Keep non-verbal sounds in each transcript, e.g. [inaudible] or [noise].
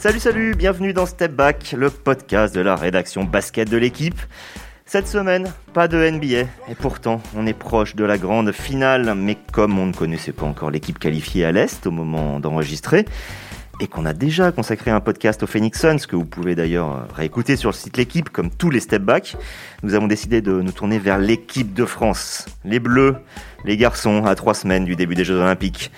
Salut, salut, bienvenue dans Step Back, le podcast de la rédaction basket de l'équipe. Cette semaine, pas de NBA, et pourtant on est proche de la grande finale, mais comme on ne connaissait pas encore l'équipe qualifiée à l'Est au moment d'enregistrer, et qu'on a déjà consacré un podcast au Phoenix Suns, que vous pouvez d'ailleurs réécouter sur le site L'équipe, comme tous les Step Back, nous avons décidé de nous tourner vers l'équipe de France, les Bleus, les garçons, à trois semaines du début des Jeux Olympiques.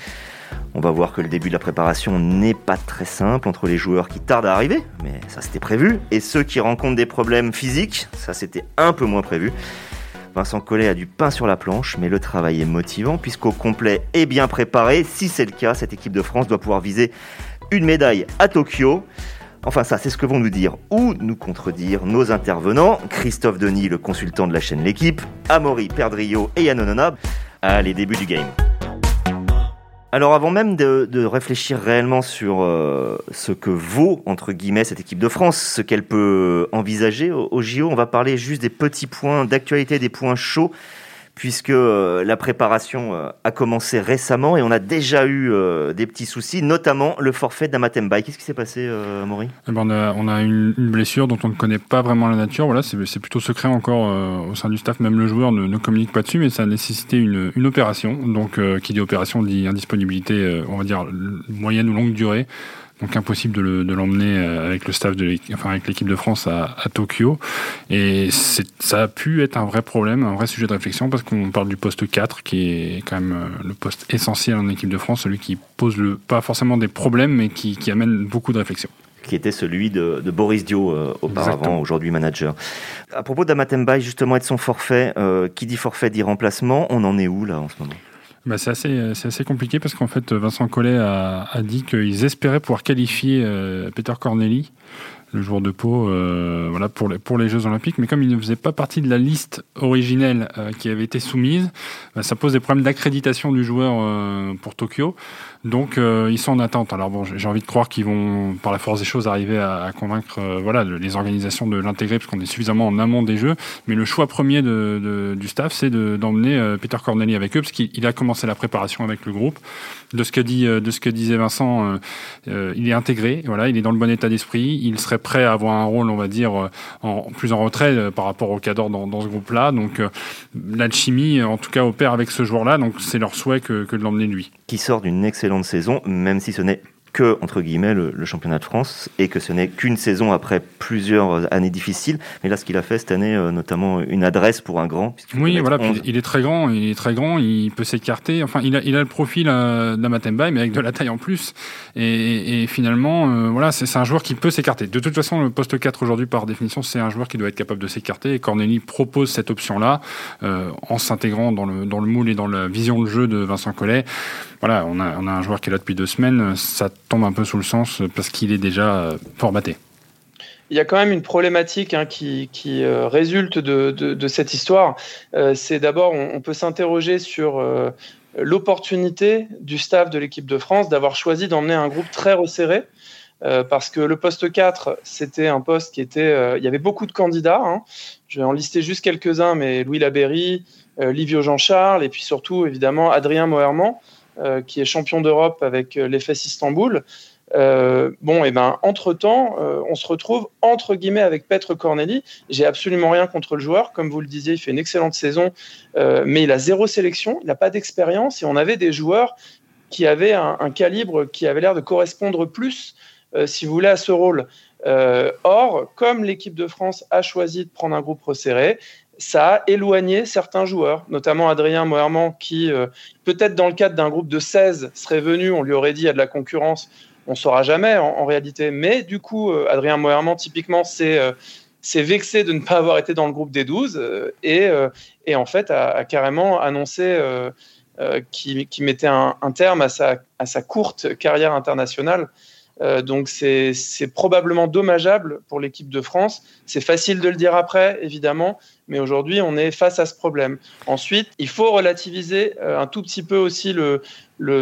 On va voir que le début de la préparation n'est pas très simple entre les joueurs qui tardent à arriver, mais ça c'était prévu, et ceux qui rencontrent des problèmes physiques, ça c'était un peu moins prévu. Vincent Collet a du pain sur la planche, mais le travail est motivant puisqu'au complet est bien préparé. Si c'est le cas, cette équipe de France doit pouvoir viser une médaille à Tokyo. Enfin ça, c'est ce que vont nous dire ou nous contredire nos intervenants. Christophe Denis, le consultant de la chaîne L'équipe, Amaury Perdrio et Yann Allez, début du game. Alors avant même de, réfléchir réellement sur euh, ce que vaut, entre guillemets, cette équipe de France, ce qu'elle peut envisager au, au JO, on va parler juste des petits points d'actualité, des points chauds puisque euh, la préparation euh, a commencé récemment et on a déjà eu euh, des petits soucis, notamment le forfait d'Amatemba. Qu'est-ce qui s'est passé, Maury? Eh ben on, a, une, blessure dont on ne connaît pas vraiment la nature. Voilà, c'est plutôt secret encore au sein du staff. Même le joueur ne, communique pas dessus, mais ça a nécessité une, une opération. Donc, qui dit opération dit indisponibilité, on va dire moyenne ou longue durée. Donc impossible de l'emmener euh, avec le staff de enfin avec l'équipe de France à, Tokyo. Et ça a pu être un vrai problème, un vrai sujet de réflexion parce qu'on parle du poste 4 qui est quand même euh, le poste essentiel en équipe de France, celui qui pose le, pas forcément des problèmes mais qui, amène beaucoup de réflexion qui était celui de, Boris Dio euh, auparavant, aujourd'hui manager. À propos d'Amatemba justement et de son forfait, qui dit forfait dit remplacement, on en est où là en ce moment? Bah c'est assez, assez, compliqué parce qu'en fait, Vincent Collet a, a dit qu'ils espéraient pouvoir qualifier euh, Peter Corneli le jour de Pau, euh, voilà pour les, pour les Jeux Olympiques. Mais comme il ne faisait pas partie de la liste originelle euh, qui avait été soumise, bah, ça pose des problèmes d'accréditation du joueur euh, pour Tokyo. Donc ils sont en attente. Alors bon, j'ai envie de croire qu'ils vont, par la force des choses, arriver à, à convaincre voilà les organisations de l'intégrer parce qu'on est suffisamment en amont des Jeux. Mais le choix premier de, de, du staff, c'est d'emmener Peter Corneli avec eux parce qu'il a commencé la préparation avec le groupe. De ce que dit de ce que disait Vincent, il est intégré. Voilà, il est dans le bon état d'esprit. Il serait prêt à avoir un rôle, on va dire, euh, en, plus en retrait euh, par rapport au cadre dans, ce groupe-là. Donc euh, l'alchimie, en tout cas, opère avec ce joueur-là. Donc c'est leur souhait que de l'emmener lui. Qui sort d'une excellente saison, même si ce n'est que, entre guillemets, le, championnat de France et que ce n'est qu'une saison après plusieurs années difficiles. Mais là, ce qu'il a fait cette année, euh, notamment une adresse pour un grand. Oui, voilà, il est très grand, il est très grand, il peut s'écarter. Enfin, il a, il a le profil euh, d'Amatemba, mais avec de la taille en plus. Et, finalement, euh, voilà, c'est un joueur qui peut s'écarter. De toute façon, le poste 4 aujourd'hui, par définition, c'est un joueur qui doit être capable de s'écarter. Et Corneli propose cette option-là en s'intégrant dans le, dans le moule et dans la vision de jeu de Vincent Collet. Voilà, on a, on a un joueur qui est là depuis deux semaines. Ça tombe un peu sous le sens parce qu'il est déjà euh, formaté. Il y a quand même une problématique hein, qui, euh, résulte de, cette histoire. Euh, c'est d'abord, on, peut s'interroger sur l'opportunité du staff de l'équipe de France d'avoir choisi d'emmener un groupe très resserré. parce que le poste 4, c'était un poste qui était. il y avait beaucoup de candidats. Hein. Je vais en lister juste quelques-uns, mais Louis Laberry, Livio Jean-Charles, et puis surtout, évidemment, Adrien Moherman. Euh, qui est champion d'Europe avec euh, l'EFS Istanbul. Euh, bon, et ben, entre-temps, on se retrouve entre guillemets avec Petre Corneli. J'ai absolument rien contre le joueur. Comme vous le disiez, il fait une excellente saison, mais il a zéro sélection, il n'a pas d'expérience. Et on avait des joueurs qui avaient un calibre qui avait l'air de correspondre plus, si vous voulez, à ce rôle. or, comme l'équipe de France a choisi de prendre un groupe resserré, ça a éloigné certains joueurs, notamment Adrien Moherman, qui, euh, peut-être dans le cadre d'un groupe de 16, serait venu, on lui aurait dit, il y a de la concurrence, on ne saura jamais en, réalité. Mais du coup, euh, Adrien Moherman, typiquement, euh, c'est vexé de ne pas avoir été dans le groupe des 12 et, en fait a, carrément annoncé qu'il mettait un, terme à sa courte carrière internationale. Donc c'est probablement dommageable pour l'équipe de France. C'est facile de le dire après, évidemment, mais aujourd'hui, on est face à ce problème. Ensuite, il faut relativiser euh, un tout petit peu aussi le,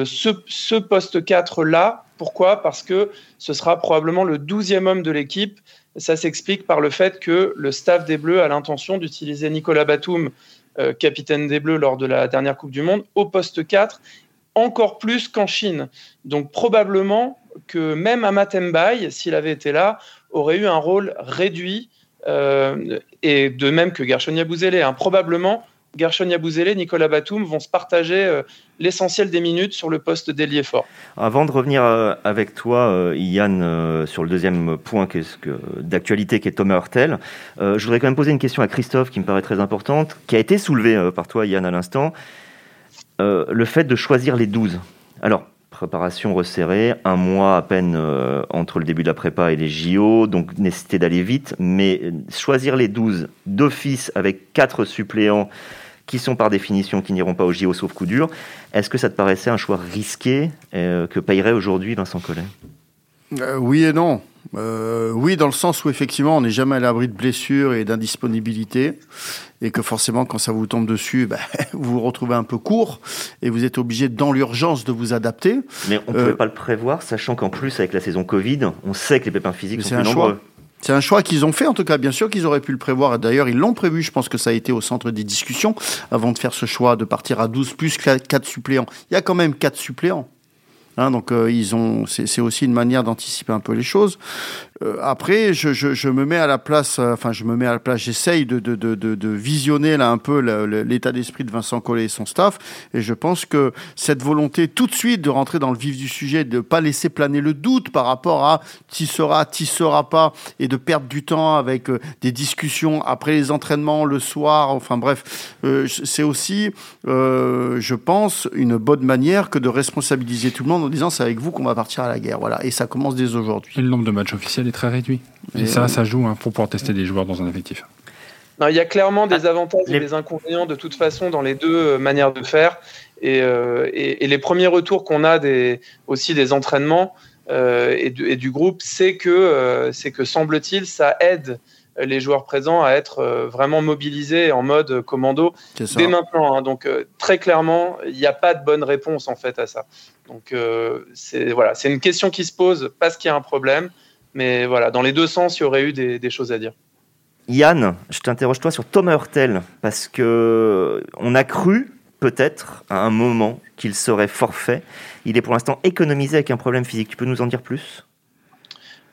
ce, poste 4-là. Pourquoi? Parce que ce sera probablement le 12e homme de l'équipe. Ça s'explique par le fait que le staff des Bleus a l'intention d'utiliser Nicolas Batum, euh, capitaine des Bleus lors de la dernière Coupe du Monde, au poste 4 encore plus qu'en Chine. Donc probablement que même Amat Mbaye, s'il avait été là, aurait eu un rôle réduit, et de même que Gershon Yabouzélé. Hein. Probablement, Gershon Yabouzélé, Nicolas Batum vont se partager euh, l'essentiel des minutes sur le poste d'ailier fort. Avant de revenir euh, avec toi, euh, Yann, sur le deuxième point d'actualité qui est Thomas Hurtel, je voudrais quand même poser une question à Christophe qui me paraît très importante, qui a été soulevée par toi, Yann, à l'instant. Le fait de choisir les 12. Alors, préparation resserrée, un mois à peine entre le début de la prépa et les JO, donc nécessité d'aller vite, mais choisir les 12 d'office avec quatre suppléants qui sont par définition qui n'iront pas au JO sauf coup dur. Est-ce que ça te paraissait un choix risqué euh, que payerait aujourd'hui Vincent Collet? Euh, Oui et non. Euh, oui, dans le sens où effectivement on n'est jamais à l'abri de blessures et d'indisponibilité, et que forcément quand ça vous tombe dessus, bah, [laughs] vous vous retrouvez un peu court et vous êtes obligé dans l'urgence de vous adapter. Mais on ne pouvait pas le prévoir, sachant qu'en plus avec la saison Covid, on sait que les pépins physiques sont plus nombreux. C'est un choix qu'ils ont fait, en tout cas, bien sûr qu'ils auraient pu le prévoir. D'ailleurs, ils l'ont prévu. Je pense que ça a été au centre des discussions avant de faire ce choix de partir à 12 plus 4 suppléants. Il y a quand même 4 suppléants. Hein, donc euh, ils ont, c'est aussi une manière d'anticiper un peu les choses. Euh, après, je, je, je, me mets à la place, euh, enfin, je me mets à la place, j'essaye de, de, de, de, visionner là un peu l'état d'esprit de Vincent Collet et son staff, et je pense que cette volonté tout de suite de rentrer dans le vif du sujet, de pas laisser planer le doute par rapport à qui sera, qui sera pas, et de perdre du temps avec euh, des discussions après les entraînements, le soir, enfin bref, c'est aussi, je pense, une bonne manière que de responsabiliser tout le monde en disant c'est avec vous qu'on va partir à la guerre, voilà, et ça commence dès aujourd'hui. Et le nombre de matchs officiels très réduit. Et, ça, ça joue hein, pour pouvoir tester des joueurs dans un effectif. Non, il y a clairement des ah, avantages et des inconvénients de toute façon dans les deux euh, manières de faire. Euh, et, et, les premiers retours qu'on a des, aussi des entraînements euh, et, du, et, du, groupe, c'est que, c'est que semble-t-il, ça aide les joueurs présents à être vraiment mobilisés en mode commando dès maintenant. Hein. Donc très clairement, il n'y a pas de bonne réponse en fait à ça. Donc c'est voilà, c'est une question qui se pose parce qu'il y a un problème. Mais voilà, dans les deux sens, il y aurait eu des, choses à dire. Yann, je t'interroge toi sur Thomas Hurtel, parce que on a cru peut-être à un moment qu'il serait forfait. Il est pour l'instant économisé avec un problème physique. Tu peux nous en dire plus?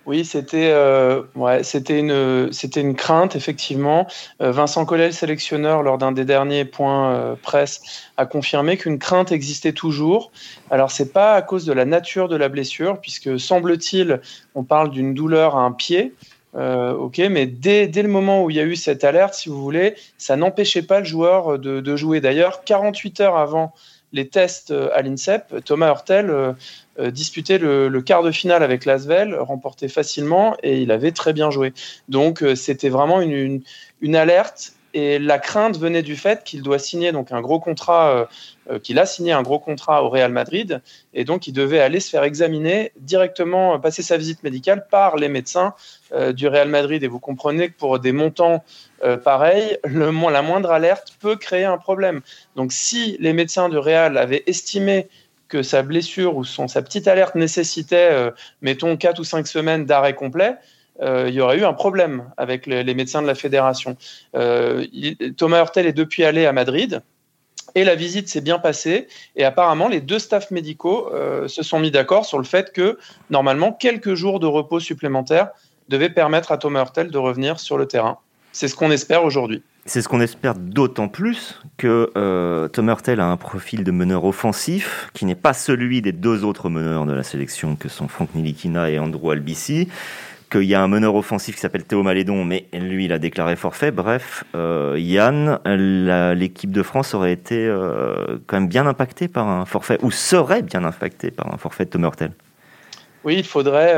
Oui, c'était euh, ouais, c'était une c'était une crainte effectivement. Euh, Vincent Collet, le sélectionneur, lors d'un des derniers points euh, presse, a confirmé qu'une crainte existait toujours. Alors c'est pas à cause de la nature de la blessure, puisque semble-t-il, on parle d'une douleur à un pied. ok, mais dès, dès, le moment où il y a eu cette alerte, si vous voulez, ça n'empêchait pas le joueur de, de jouer. D'ailleurs, 48 heures avant les tests à l'INSEP, Thomas Hurtel disputé le, quart de finale avec Lasvel, remporté facilement et il avait très bien joué. Donc euh, c'était vraiment une, alerte et la crainte venait du fait qu'il doit signer donc un gros contrat, euh, qu'il a signé un gros contrat au Real Madrid et donc il devait aller se faire examiner directement, passer sa visite médicale par les médecins du Real Madrid. Et vous comprenez que pour des montants pareils, la moindre alerte peut créer un problème. Donc si les médecins du Real avaient estimé que sa blessure ou son, sa petite alerte nécessitait, euh, mettons, 4 ou 5 semaines d'arrêt complet, euh, il y aurait eu un problème avec les, médecins de la fédération. Euh, Thomas Hurtel est depuis allé à Madrid. Et la visite s'est bien passée. Et apparemment, les deux staffs médicaux se sont mis d'accord sur le fait que, normalement, quelques jours de repos supplémentaires devaient permettre à Thomas Hurtel de revenir sur le terrain. C'est ce qu'on espère aujourd'hui. C'est ce qu'on espère d'autant plus que euh, Tom Hurtel a un profil de meneur offensif qui n'est pas celui des deux autres meneurs de la sélection que sont Franck Nilikina et Andrew Albici. Qu'il y a un meneur offensif qui s'appelle Théo Malédon, mais lui, il a déclaré forfait. Bref, euh, Yann, l'équipe de France aurait été euh, quand même bien impactée par un forfait, ou serait bien impactée par un forfait de Tom Hurtel. Oui, il faudrait,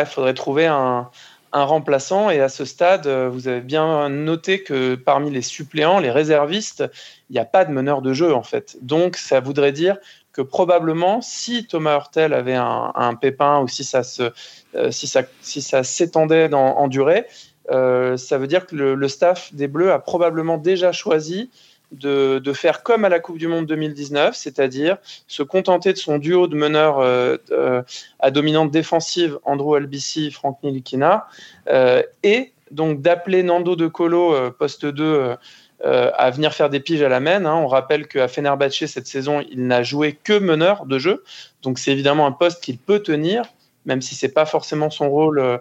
il faudrait trouver un, un remplaçant. Et à ce stade, euh, vous avez bien noté que parmi les suppléants, les réservistes, il n'y a pas de meneur de jeu en fait. Donc ça voudrait dire que probablement, si Thomas Hurtel avait un, pépin ou si ça se, euh, si ça, si ça s'étendait en durée, euh, ça veut dire que le, staff des Bleus a probablement déjà choisi de, faire comme à la Coupe du Monde 2019, c'est-à-dire se contenter de son duo de meneurs euh, euh, à dominante défensive, Andrew Albici, Franck Nilikina, euh, et donc d'appeler Nando De Colo, poste 2, à venir faire des piges à la main. Hein. On rappelle qu'à Fenerbahce, cette saison, il n'a joué que meneur de jeu, donc c'est évidemment un poste qu'il peut tenir, même si c'est pas forcément son rôle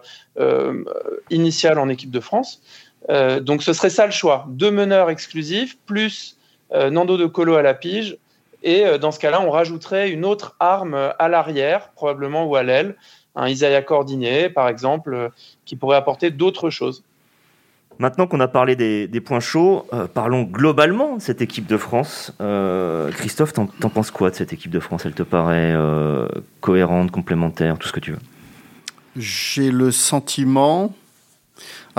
initial en équipe de France. Donc ce serait ça le choix. Deux meneurs exclusifs plus Nando de Colo à la pige. Et dans ce cas-là on rajouterait une autre arme à l'arrière probablement ou à l'aile. Un Isaiah Cordiné par exemple qui pourrait apporter d'autres choses. Maintenant qu'on a parlé des, points chauds, euh, parlons globalement de cette équipe de France. Euh, Christophe, t'en, penses quoi de cette équipe de France? Elle te paraît euh, cohérente, complémentaire, tout ce que tu veux? J'ai le sentiment,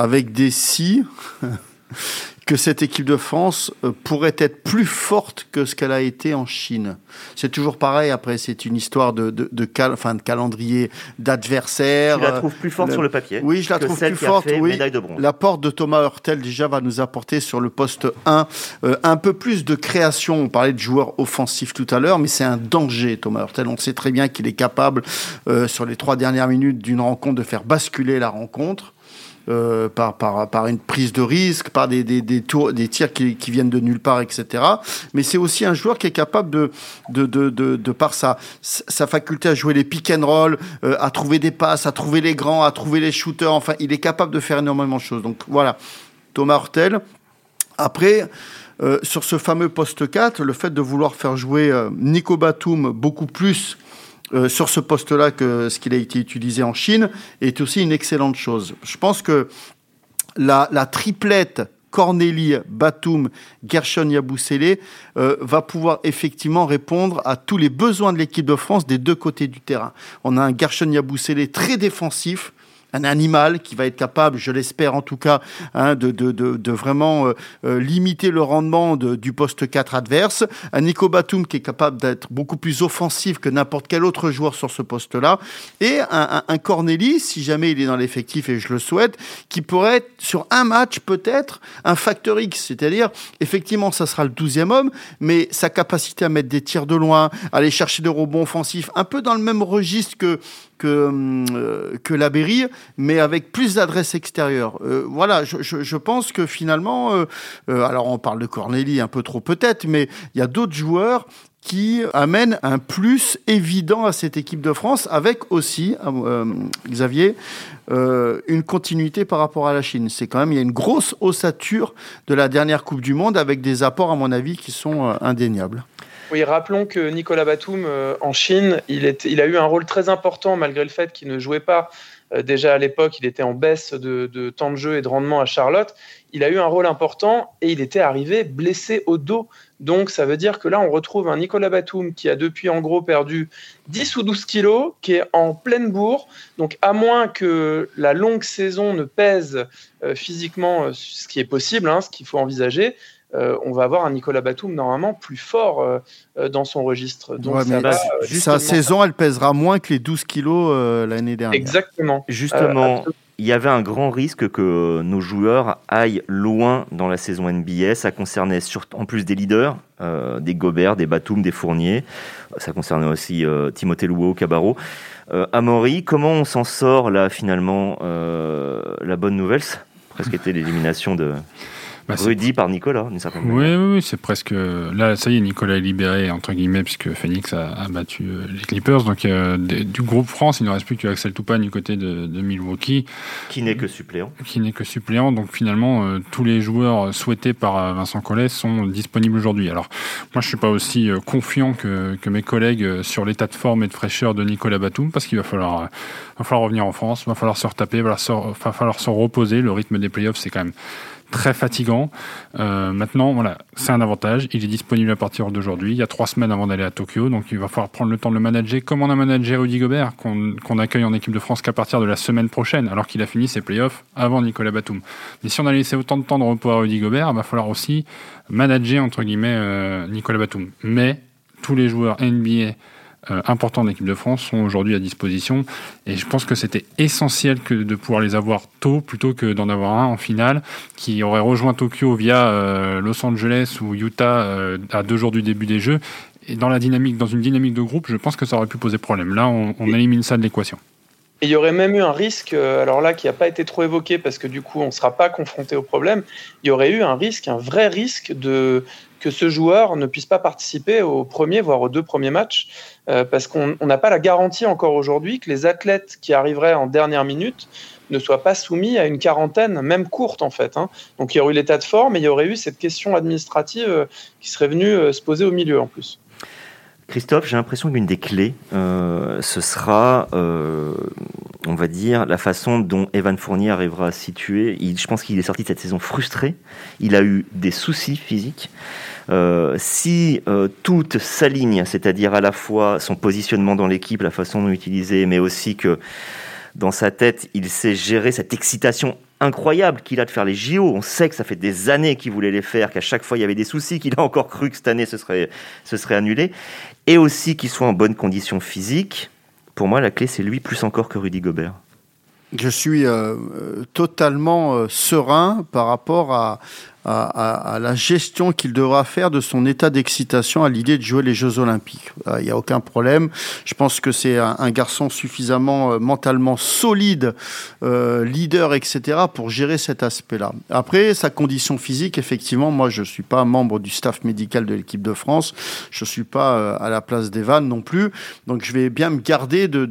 avec des si, [laughs] que cette équipe de France euh, pourrait être plus forte que ce qu'elle a été en Chine. C'est toujours pareil. Après, c'est une histoire de, de, de, enfin, de calendrier d'adversaires. Tu la trouves plus forte sur le papier Oui, je la trouve plus forte. Oui. La porte de Thomas Hurtel déjà va nous apporter sur le poste 1 euh, un peu plus de création. On parlait de joueurs offensifs tout à l'heure, mais c'est un danger, Thomas Hurtel. On sait très bien qu'il est capable, euh, sur les trois dernières minutes d'une rencontre, de faire basculer la rencontre. Euh, par, par, par, une prise de risque, par des, des, des, tours, des tirs qui, qui, viennent de nulle part, etc. Mais c'est aussi un joueur qui est capable de, de, de, de, par sa, sa faculté à jouer les pick and roll, euh, à trouver des passes, à trouver les grands, à trouver les shooters. Enfin, il est capable de faire énormément de choses. Donc voilà, Thomas Hurtel. Après, euh, sur ce fameux poste 4, le fait de vouloir faire jouer Nico Batum beaucoup plus euh, sur ce poste-là que ce qu'il a été utilisé en Chine est aussi une excellente chose. Je pense que la, triplette Cornélie, Batum, Gershon Yabusele euh, va pouvoir effectivement répondre à tous les besoins de l'équipe de France des deux côtés du terrain. On a un Gershon Yabusele très défensif, un animal qui va être capable, je l'espère en tout cas, hein, de, de, de, de, vraiment euh, euh, limiter le rendement du poste 4 adverse. Un Nico Batum qui est capable d'être beaucoup plus offensif que n'importe quel autre joueur sur ce poste-là. Et un, un, Corneli, si jamais il est dans l'effectif, et je le souhaite, qui pourrait être sur un match peut-être un facteur X. C'est-à-dire, effectivement, ça sera le 12e homme, mais sa capacité à mettre des tirs de loin, aller chercher des rebonds offensifs, un peu dans le même registre que que, euh, que la mais avec plus d'adresse extérieure. Euh, voilà, je, pense que finalement, euh, alors on parle de Cornélie un peu trop peut-être, mais il y a d'autres joueurs qui amènent un plus évident à cette équipe de France, avec aussi, Xavier, une continuité par rapport à la Chine. C'est quand même, il y a une grosse ossature de la dernière Coupe du Monde, avec des apports, à mon avis, qui sont indéniables. Oui, rappelons que Nicolas Batum euh, en Chine, il, a eu un rôle très important malgré le fait qu'il ne jouait pas. Euh, déjà à l'époque, il était en baisse de, temps de jeu et de rendement à Charlotte. Il a eu un rôle important et il était arrivé blessé au dos. Donc ça veut dire que là, on retrouve un Nicolas Batum qui a depuis en gros perdu 10 ou 12 kilos, qui est en pleine bourre. Donc à moins que la longue saison ne pèse euh, physiquement, ce qui est possible, hein, ce qu'il faut envisager, euh, on va avoir un Nicolas Batum normalement plus fort euh, euh, dans son registre. Donc sa saison, elle pèsera moins que les 12 kilos l'année dernière. Exactement. Justement, il y avait un grand risque que nos joueurs aillent loin dans la saison NBA. Ça concernait en plus des leaders, des Gobert, des Batum, des Fourniers. Ça concernait aussi Timothée Louot, Cabarro. Amaury, comment on s'en sort là finalement La bonne nouvelle, presque été l'élimination de, bah, par Nicolas, d'une certaine oui, Oui, oui, c'est presque. Là, ça y est, Nicolas est libéré, entre guillemets, puisque Phoenix a, battu euh, les Clippers. Donc, euh, du groupe France, il ne reste plus que Axel Toupane du côté de, Milwaukee. Qui n'est que suppléant. Qui n'est que suppléant. Donc, finalement, euh, tous les joueurs souhaités par Vincent Collet sont disponibles aujourd'hui. Alors, moi, je ne suis pas aussi confiant que, que, mes collègues sur l'état de forme et de fraîcheur de Nicolas Batum, parce qu'il va falloir, va falloir revenir en France, il va falloir se retaper, il va falloir se reposer. Le rythme des playoffs, c'est quand même très fatigant. Euh, maintenant, voilà, c'est un avantage. Il est disponible à partir d'aujourd'hui. Il y a trois semaines avant d'aller à Tokyo, donc il va falloir prendre le temps de le manager comme on a managé Rudy Gobert, qu'on accueille en équipe de France qu'à partir de la semaine prochaine, alors qu'il a fini ses playoffs avant Nicolas Batum. Mais si on a laissé autant de temps de repos à Rudy Gobert, il va falloir aussi manager entre guillemets euh, Nicolas Batum. Mais tous les joueurs NBA euh, importants de l'équipe de France sont aujourd'hui à disposition. Et je pense que c'était essentiel que de pouvoir les avoir tôt plutôt que d'en avoir un en finale qui aurait rejoint Tokyo via euh, Los Angeles ou Utah euh, à deux jours du début des Jeux. Et dans la dynamique, dans une dynamique de groupe, je pense que ça aurait pu poser problème. Là, on, on élimine ça de l'équation. Et il y aurait même eu un risque, alors là qui n'a pas été trop évoqué parce que du coup on ne sera pas confronté au problème, il y aurait eu un risque, un vrai risque de, que ce joueur ne puisse pas participer au premier, voire aux deux premiers matchs, euh, parce qu'on n'a pas la garantie encore aujourd'hui que les athlètes qui arriveraient en dernière minute ne soient pas soumis à une quarantaine, même courte en fait. Hein. Donc il y aurait eu l'état de forme et il y aurait eu cette question administrative euh, qui serait venue euh, se poser au milieu en plus. Christophe, j'ai l'impression qu'une des clés, ce sera, on va dire, la façon dont Evan Fournier arrivera à situer. je pense qu'il est sorti de cette saison frustré. Il a eu des soucis physiques. Euh, si euh, tout s'aligne, c'est-à-dire à la fois son positionnement dans l'équipe, la façon dont l'utiliser, mais aussi que dans sa tête, il sait gérer cette excitation incroyable qu'il a de faire les JO. On sait que ça fait des années qu'il voulait les faire, qu'à chaque fois il y avait des soucis, qu'il a encore cru que cette année serait, ce serait annulé. Et aussi qu'il soit en bonne condition physique. Pour moi, la clé, c'est lui plus encore que Rudy Gobert. Je suis euh, totalement serein par rapport à, à, la gestion qu'il devra faire de son état d'excitation à l'idée de jouer les Jeux Olympiques. Il euh, n'y a aucun problème. Je pense que c'est un, garçon suffisamment euh, mentalement solide, euh, leader, etc., pour gérer cet aspect-là. Après, sa condition physique, effectivement, moi, je ne suis pas membre du staff médical de l'équipe de France. Je ne suis pas à la place d'Evan non plus. Donc, je vais bien me garder de,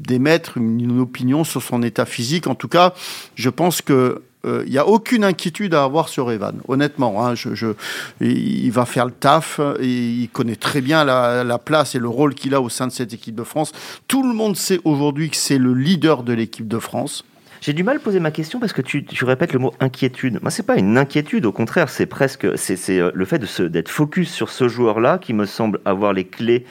d'émettre une opinion sur son état physique. En tout cas, je pense que il euh, n'y a aucune inquiétude à avoir sur Evan, honnêtement. Hein, je, il va faire le taf, il connaît très bien la, place et le rôle qu'il a au sein de cette équipe de France. Tout le monde sait aujourd'hui que c'est le leader de l'équipe de France. J'ai du mal à poser ma question parce que tu, répètes le mot inquiétude. Moi, c'est pas une inquiétude, au contraire, c'est presque c'est euh, le fait de d'être focus sur ce joueur-là qui me semble avoir les clés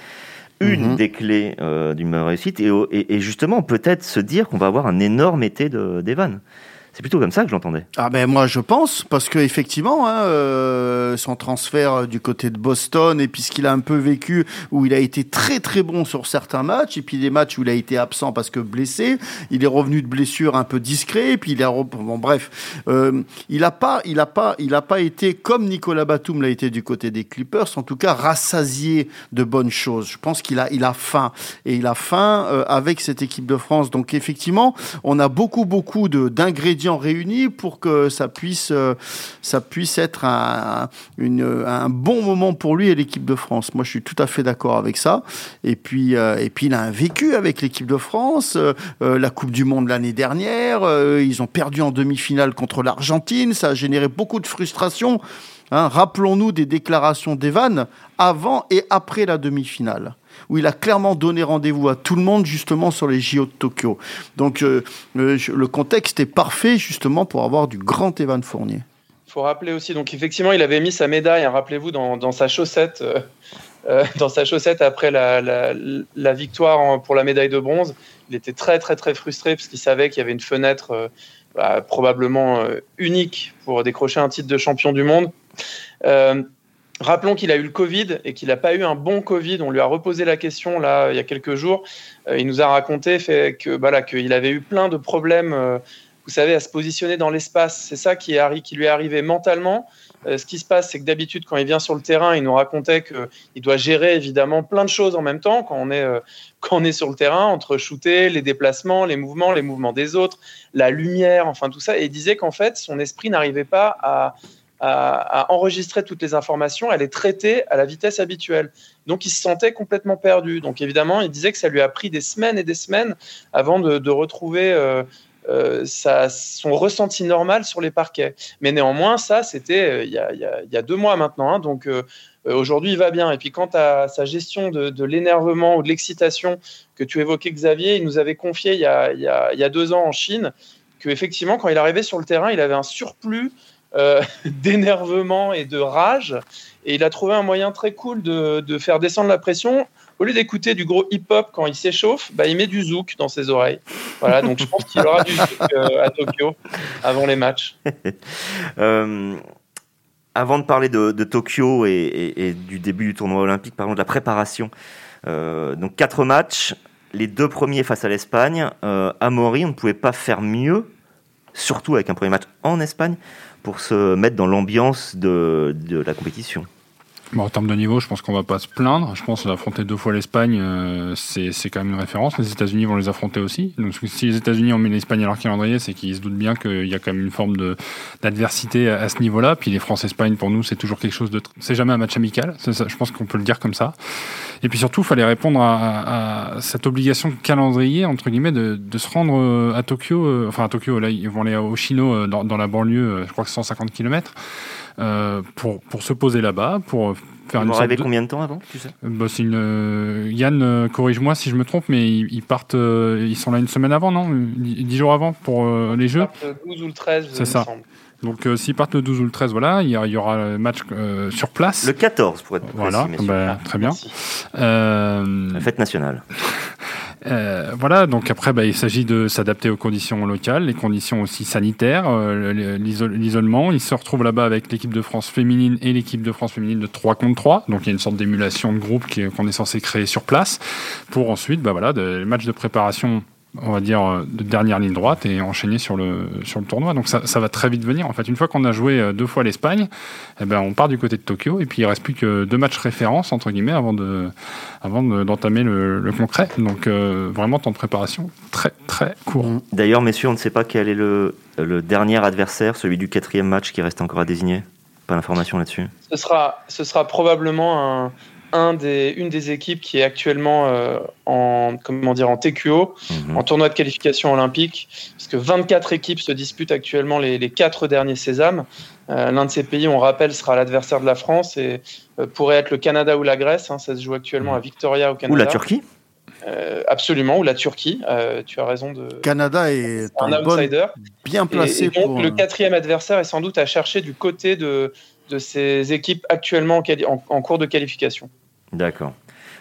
une mhm. des clés euh, d'une réussite et, et justement peut-être se dire qu'on va avoir un énorme été d'Evan. C'est plutôt comme ça que je l'entendais. Ah ben moi je pense parce que effectivement hein, euh, son transfert du côté de Boston et puis ce qu'il a un peu vécu où il a été très très bon sur certains matchs et puis des matchs où il a été absent parce que blessé, il est revenu de blessure un peu discret et puis il a bon bref, euh, il a pas il a pas il a pas été comme Nicolas Batum l'a été du côté des Clippers en tout cas rassasié de bonnes choses. Je pense qu'il a il a faim et il a faim euh, avec cette équipe de France. Donc effectivement, on a beaucoup beaucoup de d'ingrédients réunis pour que ça puisse, euh, ça puisse être un, bon moment pour lui et l'équipe de France. Moi, je suis tout à fait d'accord avec ça. Et puis, euh, et puis, il a un vécu avec l'équipe de France. Euh, la Coupe du Monde l'année dernière, ils ont perdu en demi-finale contre l'Argentine. Ça a généré beaucoup de frustration. Hein. Rappelons-nous des déclarations d'Evan avant et après la demi-finale où il a clairement donné rendez-vous à tout le monde justement sur les JO de Tokyo. Donc euh, euh, le contexte est parfait justement pour avoir du grand Evan Fournier. Il faut rappeler aussi, donc effectivement, il avait mis sa médaille, hein, rappelez-vous, dans, sa chaussette. Euh, [laughs] dans sa chaussette après la, victoire pour la médaille de bronze. Il était très très très frustré parce qu'il savait qu'il y avait une fenêtre bah, probablement unique pour décrocher un titre de champion du monde. Rappelons qu'il a eu le Covid et qu'il n'a pas eu un bon Covid. On lui a reposé la question là il y a quelques jours. Euh, il nous a raconté fait que voilà qu'il avait eu plein de problèmes. Euh, vous savez, à se positionner dans l'espace. C'est ça qui, est, qui lui est arrivé mentalement. Euh, ce qui se passe, c'est que d'habitude, quand il vient sur le terrain, il nous racontait qu'il doit gérer évidemment plein de choses en même temps quand on est, [laughs] quand on est sur le terrain, entre shooter, les déplacements, les mouvements, les mouvements des autres, la lumière, enfin tout ça. Et il disait qu'en fait, son esprit n'arrivait pas à, à, enregistrer toutes les informations, elle est traitée à la vitesse habituelle. Donc il se sentait complètement perdu. Donc évidemment, il disait que ça lui a pris des semaines et des semaines avant de, retrouver euh, euh, son ressenti normal sur les parquets. Mais néanmoins, ça, c'était euh, il, y a deux mois maintenant. Hein. donc aujourd'hui, il va bien. Et puis quant à sa gestion de, l'énervement ou de l'excitation que tu évoquais, Xavier, il nous avait confié il y a, il y a deux ans en Chine qu'effectivement, quand il arrivait sur le terrain, il avait un surplus euh, [laughs] d'énervement et de rage. Et il a trouvé un moyen très cool de, faire descendre la pression. Au lieu d'écouter du gros hip-hop quand il s'échauffe, bah, il met du zouk dans ses oreilles. Voilà, donc je pense qu'il aura du zouk euh, à Tokyo avant les matchs. [laughs] Euh, avant de parler de, Tokyo et, du début du tournoi olympique, parlons de la préparation. donc quatre matchs, les deux premiers face à l'Espagne. à Mori, on ne pouvait pas faire mieux, surtout avec un premier match en Espagne pour se mettre dans l'ambiance de, la compétition. Bon, en termes de niveau, je pense qu'on va pas se plaindre. Je pense affronter deux fois l'Espagne, euh, c'est quand même une référence. Les États-Unis vont les affronter aussi. Donc, si les États-Unis ont mis l'Espagne à leur calendrier, c'est qu'ils se doutent bien qu'il y a quand même une forme d'adversité à, ce niveau-là. Puis les France-Espagne, pour nous, c'est toujours quelque chose de. C'est jamais un match amical. Je pense qu'on peut le dire comme ça. Et puis surtout, il fallait répondre à, cette obligation calendrier, entre guillemets, de, de se rendre euh, à Tokyo. Euh, enfin, à Tokyo, là, ils vont aller au Chino, dans, dans la banlieue, je crois que 150 km. Euh, pour, pour se poser là-bas, pour faire une. Vous combien de temps avant tu sais bah, une, euh, Yann, euh, corrige-moi si je me trompe, mais ils, partent, ils sont là une semaine avant, non 10 jours avant pour les Jeux Le 12 ou le 13, c'est ça. Donc s'ils partent le 12 ou le 13, voilà, il y, y aura le match sur place. Le 14 pour être précis. Voilà, bah, très bien. La fête nationale. [laughs] Euh, voilà, donc après, bah, il s'agit de s'adapter aux conditions locales, les conditions aussi sanitaires, euh, l'isolement. Il se retrouve là-bas avec l'équipe de France féminine et l'équipe de France féminine de 3 contre 3. Donc il y a une sorte d'émulation de groupe qu'on est censé créer sur place pour ensuite, bah, voilà, des matchs de préparation on va dire, euh, de dernière ligne droite et enchaîner sur le, sur le tournoi. Donc ça, ça va très vite venir. En fait, une fois qu'on a joué euh, deux fois l'Espagne, eh ben, on part du côté de Tokyo et puis il reste plus que deux matchs références, entre guillemets, avant de avant d'entamer le, le, concret. Donc euh, vraiment, temps de préparation très, très court. Mm. D'ailleurs, messieurs, on ne sait pas quel est le, le dernier adversaire, celui du quatrième match qui reste encore à désigner Pas d'information là-dessus ce sera, ce sera probablement un, un des, une des équipes qui est actuellement euh, en, comment dire, en TQO, mhm. en tournoi de qualification olympique, puisque 24 équipes se disputent actuellement les, les quatre derniers sésames. Euh, l'un de ces pays, on rappelle, sera l'adversaire de la France et euh, pourrait être le Canada ou la Grèce. Hein, ça se joue actuellement à Victoria au Canada. Ou la Turquie absolument, ou la Turquie. tu as raison de. Canada est un outsider, bien placé. donc, le quatrième adversaire est sans doute à chercher du côté de, de ces équipes actuellement en cours de qualification. D'accord.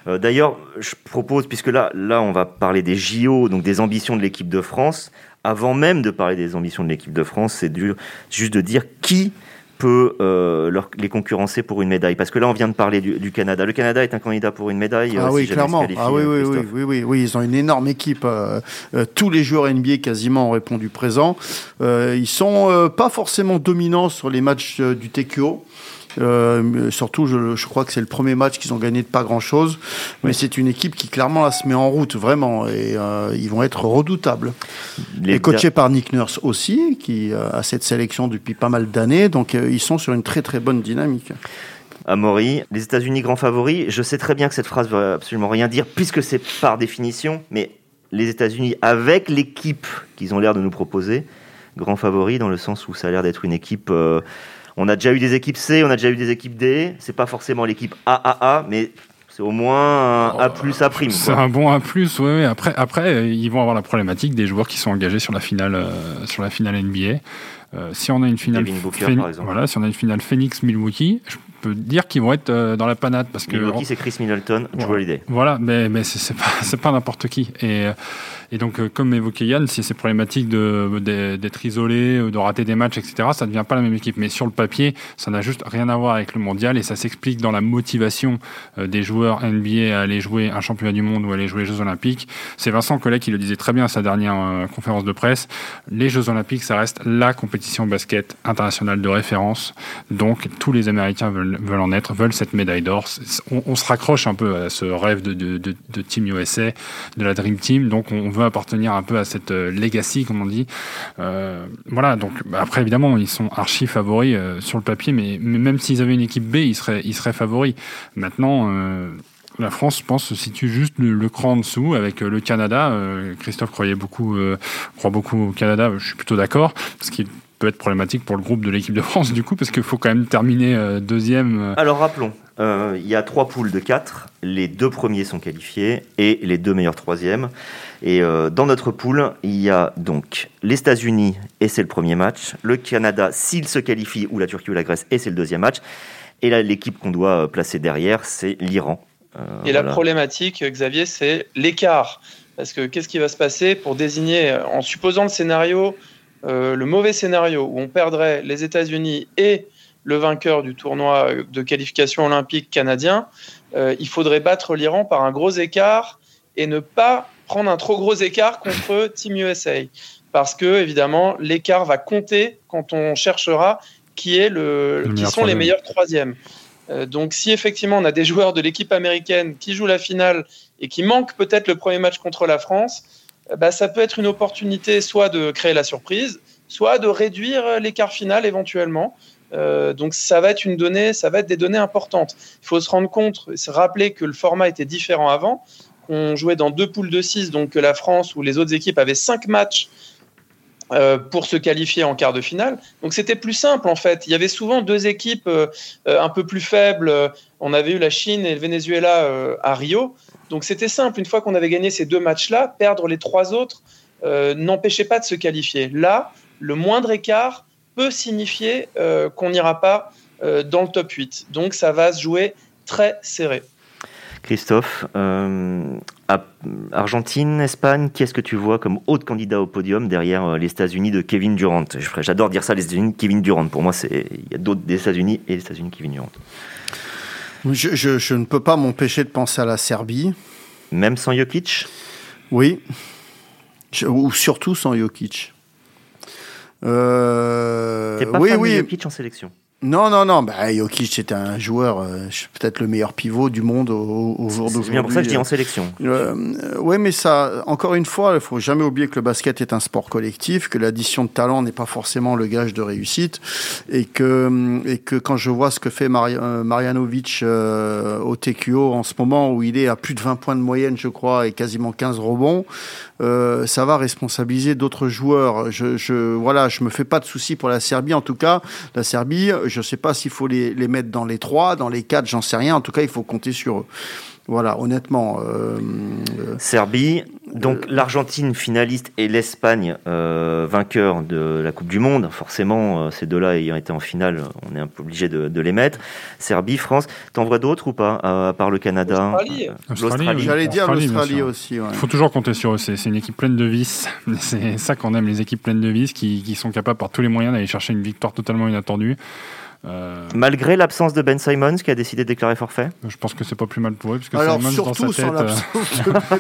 Euh, d'ailleurs, je propose, puisque là, là, on va parler des JO, donc des ambitions de l'équipe de France. Avant même de parler des ambitions de l'équipe de France, c'est juste de dire qui peut euh, les concurrencer pour une médaille Parce que là, on vient de parler du, Canada. Le Canada est un candidat pour une médaille. Ah oui, clairement. Ah oui, oui, oui, oui, oui, oui, ils ont une énorme équipe. Euh, tous les joueurs NBA quasiment ont répondu présent. ils sont pas forcément dominants sur les matchs du TQO. Euh, surtout, je, je, crois que c'est le premier match qu'ils ont gagné de pas grand-chose. Mais c'est une équipe qui clairement là, se met en route, vraiment. Et euh, ils vont être redoutables. Les et coachés par Nick Nurse aussi, qui euh, a cette sélection depuis pas mal d'années. Donc ils sont sur une très très bonne dynamique. Amaury, les États-Unis grands favoris. Je sais très bien que cette phrase veut absolument rien dire, puisque c'est par définition, mais les États-Unis, avec l'équipe qu'ils ont l'air de nous proposer, grands favoris dans le sens où ça a l'air d'être une équipe on a déjà eu des équipes C, on a déjà eu des équipes D. C'est pas forcément l'équipe AAA, mais c'est au moins un A plus A prime. C'est un bon A plus, oui. Après, après, ils vont avoir la problématique des joueurs qui sont engagés sur la finale, euh, sur la finale NBA. Euh, si on a une finale, voilà, si on a une finale Phoenix Milwaukee, je peux dire qu'ils vont être euh, dans la panade parce que Milwaukee c'est Chris Middleton, Joe Holiday. Voilà, mais mais c'est pas [laughs] c'est pas n'importe qui et et donc, euh, comme évoqué Yann, si c'est problématique d'être isolé, de rater des matchs, etc., ça ne devient pas la même équipe. Mais sur le papier, ça n'a juste rien à voir avec le mondial et ça s'explique dans la motivation euh, des joueurs NBA à aller jouer un championnat du monde ou à aller jouer les Jeux Olympiques. C'est Vincent Collet qui le disait très bien à sa dernière euh, conférence de presse. Les Jeux Olympiques, ça reste la compétition basket internationale de référence. Donc, tous les Américains veulent, en être, veulent cette médaille d'or. On, se raccroche un peu à ce rêve de, de, de, de Team USA, de la Dream Team. Donc, on veut appartenir un peu à cette euh, legacy, comme on dit. Euh, voilà, donc bah, après, évidemment, ils sont archi favoris euh, sur le papier, mais, même s'ils avaient une équipe B, ils seraient, ils seraient favoris. Maintenant, la France, je pense, se situe juste le, cran en dessous avec le Canada. Christophe croyait beaucoup, croit beaucoup au Canada. Je suis plutôt d'accord, ce qui peut être problématique pour le groupe de l'équipe de France, du coup, parce qu'il faut quand même terminer deuxième. Alors rappelons, il y a trois poules de quatre. Les deux premiers sont qualifiés et les deux meilleurs troisièmes. Et euh, dans notre poule, il y a donc les États-Unis, et c'est le premier match, le Canada, s'il se qualifie, ou la Turquie ou la Grèce, et c'est le deuxième match. Et là, l'équipe qu'on doit euh, placer derrière, c'est l'Iran. Euh, et la problématique, Xavier, c'est l'écart. Parce que qu'est-ce qui va se passer pour désigner, en supposant le scénario, le mauvais scénario, où on perdrait les États-Unis et le vainqueur du tournoi de qualification olympique canadien, il faudrait battre l'Iran par un gros écart et ne pas prendre un trop gros écart contre Team USA. Parce que, évidemment, l'écart va compter quand on cherchera qui, est le, qui sont les meilleurs troisièmes. donc si effectivement on a des joueurs de l'équipe américaine qui jouent la finale et qui manquent peut-être le premier match contre la France, bah, ça peut être une opportunité soit de créer la surprise, soit de réduire l'écart final éventuellement. Euh, donc ça va être une donnée, ça va être des données importantes. Il faut se rendre compte, se rappeler que le format était différent avant, qu'on jouait dans deux poules de 6, donc que la France ou les autres équipes avaient cinq matchs euh, pour se qualifier en quart de finale. Donc c'était plus simple en fait. Il y avait souvent deux équipes euh, un peu plus faibles. On avait eu la Chine et le Venezuela à Rio. Donc c'était simple. Une fois qu'on avait gagné ces deux matchs-là, perdre les trois autres n'empêchait pas de se qualifier. Là, le moindre écart peut signifier euh, qu'on n'ira pas euh, dans le top 8. Donc ça va se jouer très serré. Christophe, euh, Argentine, Espagne, quest ce que tu vois comme autre candidat au podium derrière les États-Unis de Kevin Durant? J'adore dire ça, les États-Unis de Kevin Durant. Pour moi, il y a d'autres des États-Unis et les États-Unis Kevin Durant. Je, je, ne peux pas m'empêcher de penser à la Serbie. Même sans Jokic? Oui. ou surtout sans Jokic. Euh, T'es pas oui, fan oui. de Jokic en sélection non, non, non. Bah, Jokic, c'était un joueur, euh, peut-être le meilleur pivot du monde au, au jour d'aujourd'hui. C'est bien pour ça que je dis en sélection. Euh, oui, mais ça, encore une fois, il faut jamais oublier que le basket est un sport collectif, que l'addition de talent n'est pas forcément le gage de réussite, et que, et que quand je vois ce que fait Mari euh, Marjanovic euh, au TQO en ce moment, où il est à plus de 20 points de moyenne, je crois, et quasiment 15 rebonds, euh, ça va responsabiliser d'autres joueurs. Je, je, voilà, je me fais pas de soucis pour la Serbie. En tout cas, la Serbie, je sais pas s'il faut les, les mettre dans les trois, dans les quatre, j'en sais rien. En tout cas, il faut compter sur eux. Voilà, honnêtement. Euh, euh, Serbie, donc euh, l'Argentine finaliste et l'Espagne vainqueur de la Coupe du Monde. Forcément, ces deux-là ayant été en finale, on est un peu obligé de, les mettre. Serbie, France. T'en vois d'autres ou pas, à, part le Canada? L'Australie. J'allais dire l'Australie aussi. Il faut toujours compter sur eux. C'est une équipe pleine de vis. [laughs] C'est ça qu'on aime, les équipes pleines de vis qui, qui sont capables par tous les moyens d'aller chercher une victoire totalement inattendue. Euh, Malgré l'absence de Ben Simons qui a décidé de déclarer forfait Je pense que c'est pas plus mal pour eux. Parce que Alors, Simons, surtout dans sa tête,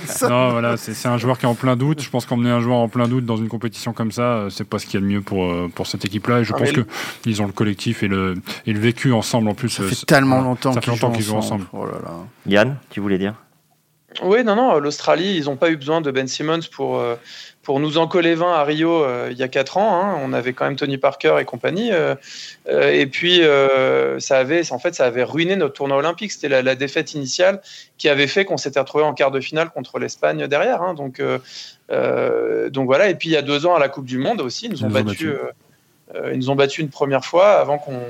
sans euh, ben [laughs] non, voilà, c'est un joueur qui est en plein doute. Je pense qu'emmener un joueur en plein doute dans une compétition comme ça, euh, c'est pas ce qu'il y a de mieux pour, pour cette équipe-là. Et je ah, pense qu'ils ont le collectif et le, et le vécu ensemble en plus. Ça fait tellement longtemps qu'ils jouent ensemble. Oh Yann, tu voulais dire? Oui, non, non, l'Australie, ils n'ont pas eu besoin de Ben Simmons pour, pour nous en coller 20 à Rio euh, il y a 4 ans. Hein. on avait quand même Tony Parker et compagnie. Euh, euh, et puis, ça, avait, en fait, ça avait ruiné notre tournoi olympique. C'était la, défaite initiale qui avait fait qu'on s'était retrouvé en quart de finale contre l'Espagne derrière. Hein. donc, donc voilà. Et puis, il y a deux ans à la Coupe du Monde aussi, ils nous ont, battu, ils nous ont battu une première fois avant qu'on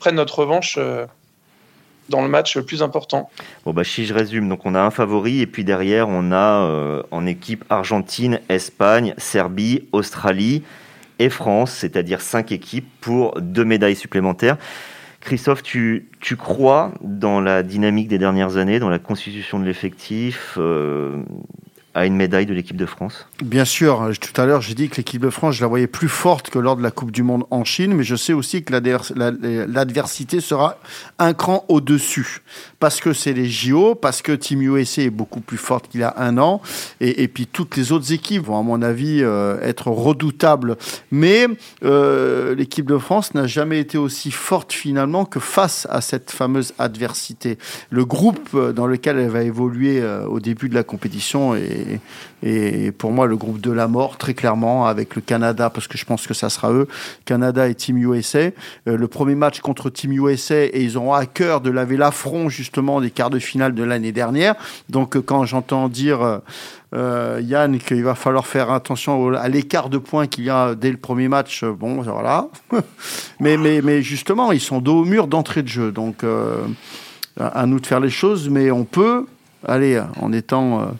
prenne notre revanche dans le match le plus important. Bon bah si je résume, donc on a un favori et puis derrière on a euh, en équipe Argentine, Espagne, Serbie, Australie et France, c'est-à-dire cinq équipes pour deux médailles supplémentaires. Christophe, tu, tu crois dans la dynamique des dernières années, dans la constitution de l'effectif euh, à une médaille de l'équipe de France Bien sûr. Tout à l'heure, j'ai dit que l'équipe de France, je la voyais plus forte que lors de la Coupe du Monde en Chine, mais je sais aussi que l'adversité sera un cran au-dessus. Parce que c'est les JO, parce que Team USA est beaucoup plus forte qu'il y a un an, et, puis toutes les autres équipes vont, à mon avis, euh, être redoutables. Mais euh, l'équipe de France n'a jamais été aussi forte finalement que face à cette fameuse adversité. Le groupe dans lequel elle va évoluer euh, au début de la compétition est et, pour moi le groupe de la mort très clairement avec le Canada parce que je pense que ça sera eux, Canada et Team USA. Euh, le premier match contre Team USA et ils ont à cœur de laver l'affront justement des quarts de finale de l'année dernière. Donc euh, quand j'entends dire euh, Yann qu'il va falloir faire attention à l'écart de points qu'il y a dès le premier match. Bon, voilà. [laughs] mais justement, ils sont dos au mur d'entrée de jeu. Donc, à nous de faire les choses, mais on peut, allez, en étant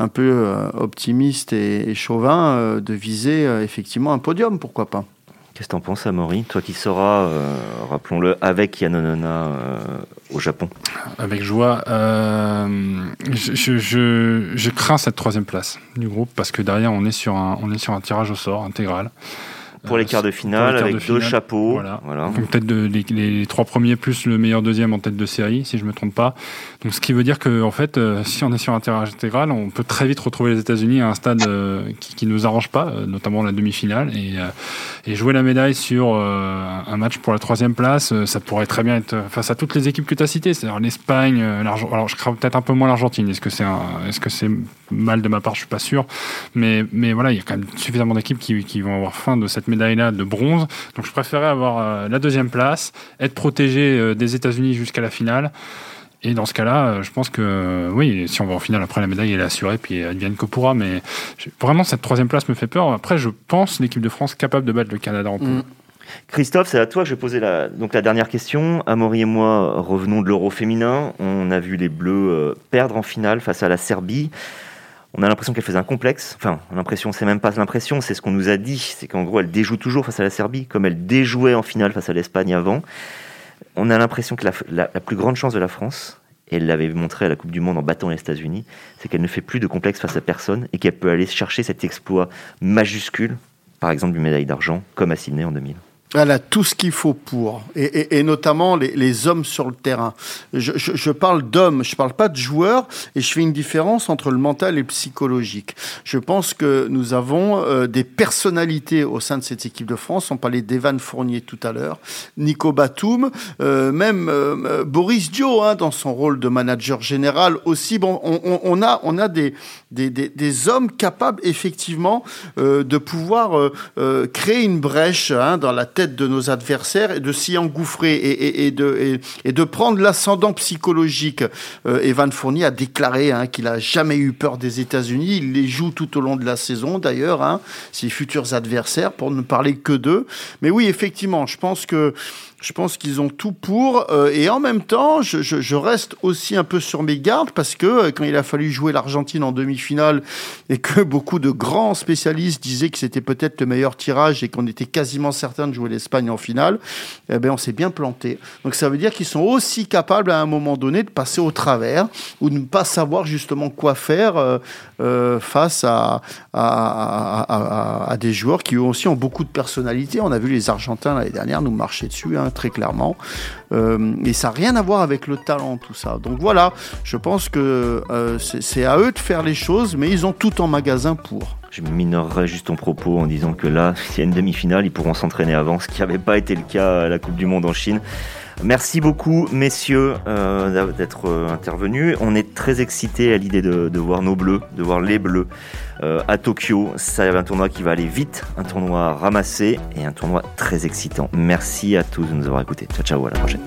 un peu euh, optimiste et, chauvin euh, de viser euh, effectivement un podium, pourquoi pas. Qu'est-ce que tu en penses, Amaury? Toi qui seras, rappelons-le, avec Yanonona au Japon. Avec joie. je, je, crains cette troisième place du groupe parce que derrière, on est sur un, on est sur un tirage au sort intégral. Pour les quarts de finale, avec deux chapeaux. Voilà. Donc peut-être les, les, trois premiers plus le meilleur deuxième en tête de série, si je me trompe pas. Donc ce qui veut dire que en fait, si on est sur un terrain intégral, on peut très vite retrouver les États-Unis à un stade qui, ne nous arrange pas, notamment la demi-finale, et, et, jouer la médaille sur un match pour la troisième place, ça pourrait très bien être face à toutes les équipes que tu as citées, c'est-à-dire l'Espagne, l'Argentine. Alors je crains peut-être un peu moins l'Argentine. Est-ce que c'est est-ce que c'est mal de ma part Je suis pas sûr, mais mais voilà, il y a quand même suffisamment d'équipes qui, qui, vont avoir faim de cette médaille-là de bronze. Donc je préférais avoir euh, la deuxième place, être protégé euh, des États-Unis jusqu'à la finale. Et dans ce cas-là, euh, je pense que oui, si on va en finale après la médaille, elle est assurée, puis advienne que pourra. Mais vraiment, cette troisième place me fait peur. Après, je pense l'équipe de France capable de battre le Canada en poule. Mm. Christophe, c'est à toi que je vais poser donc la dernière question. Amaury et moi revenons de l'Euro féminin. On a vu les Bleus perdre en finale face à la Serbie on a l'impression qu'elle faisait un complexe. Enfin, l'impression, c'est même pas l'impression, c'est ce qu'on nous a dit. C'est qu'en gros, elle déjoue toujours face à la Serbie, comme elle déjouait en finale face à l'Espagne avant. On a l'impression que la, plus grande chance de la France, et elle l'avait montré à la Coupe du Monde en battant les États-Unis, c'est qu'elle ne fait plus de complexe face à personne et qu'elle peut aller chercher cet exploit majuscule, par exemple une médaille d'argent, comme à Sydney en 2000. Elle a tout ce qu'il faut pour, et, notamment les, hommes sur le terrain. Je, parle d'hommes, je parle pas de joueurs, et je fais une différence entre le mental et le psychologique. Je pense que nous avons euh, des personnalités au sein de cette équipe de France. On parlait d'Evan Fournier tout à l'heure, Nico Batum, euh, même euh, Boris Dio hein, dans son rôle de manager général aussi. Bon, on, a on a des, des hommes capables effectivement de pouvoir créer une brèche hein, dans la tête de nos adversaires et de s'y engouffrer et, de, et, de prendre l'ascendant psychologique. Euh, Evan Fournier a déclaré hein, qu'il a jamais eu peur des États-Unis. Il les joue tout au long de la saison, d'ailleurs, hein, ses futurs adversaires, pour ne parler que d'eux. Mais oui, effectivement, je pense que je pense qu'ils ont tout pour. Euh, et en même temps, je, reste aussi un peu sur mes gardes parce que euh, quand il a fallu jouer l'Argentine en demi-finale et que [laughs] beaucoup de grands spécialistes disaient que c'était peut-être le meilleur tirage et qu'on était quasiment certain de jouer l'Espagne en finale, eh ben on s'est bien planté. Donc ça veut dire qu'ils sont aussi capables à un moment donné de passer au travers ou de ne pas savoir justement quoi faire euh, face à des joueurs qui aussi ont beaucoup de personnalité. On a vu les Argentins l'année dernière nous marcher dessus. Hein très clairement. Euh, et ça n'a rien à voir avec le talent, tout ça. Donc voilà, je pense que euh, c'est à eux de faire les choses, mais ils ont tout en magasin pour. Je minorerai juste ton propos en disant que là, s'il y a une demi-finale, ils pourront s'entraîner avant, ce qui n'avait pas été le cas à la Coupe du Monde en Chine. Merci beaucoup, messieurs, euh, d'être euh, intervenus. On est très excités à l'idée de, voir nos bleus, de voir les bleus euh, à Tokyo. C'est un tournoi qui va aller vite, un tournoi ramassé et un tournoi très excitant. Merci à tous de nous avoir écoutés. Ciao, ciao, à la prochaine.